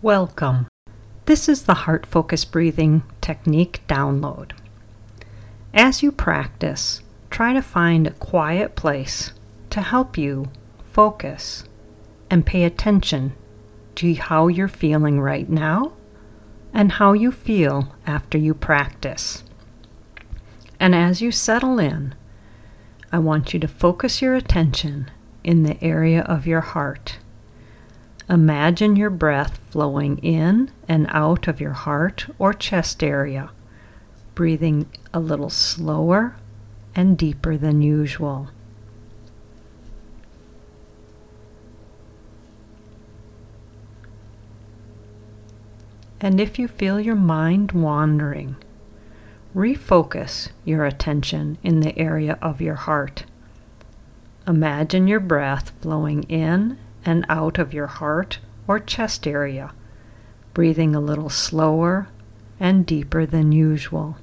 Welcome. This is the Heart Focus Breathing Technique download. As you practice, try to find a quiet place to help you focus and pay attention to how you're feeling right now and how you feel after you practice. And as you settle in, I want you to focus your attention in the area of your heart. Imagine your breath flowing in and out of your heart or chest area, breathing a little slower and deeper than usual. And if you feel your mind wandering, refocus your attention in the area of your heart. Imagine your breath flowing in and out of your heart or chest area, breathing a little slower and deeper than usual.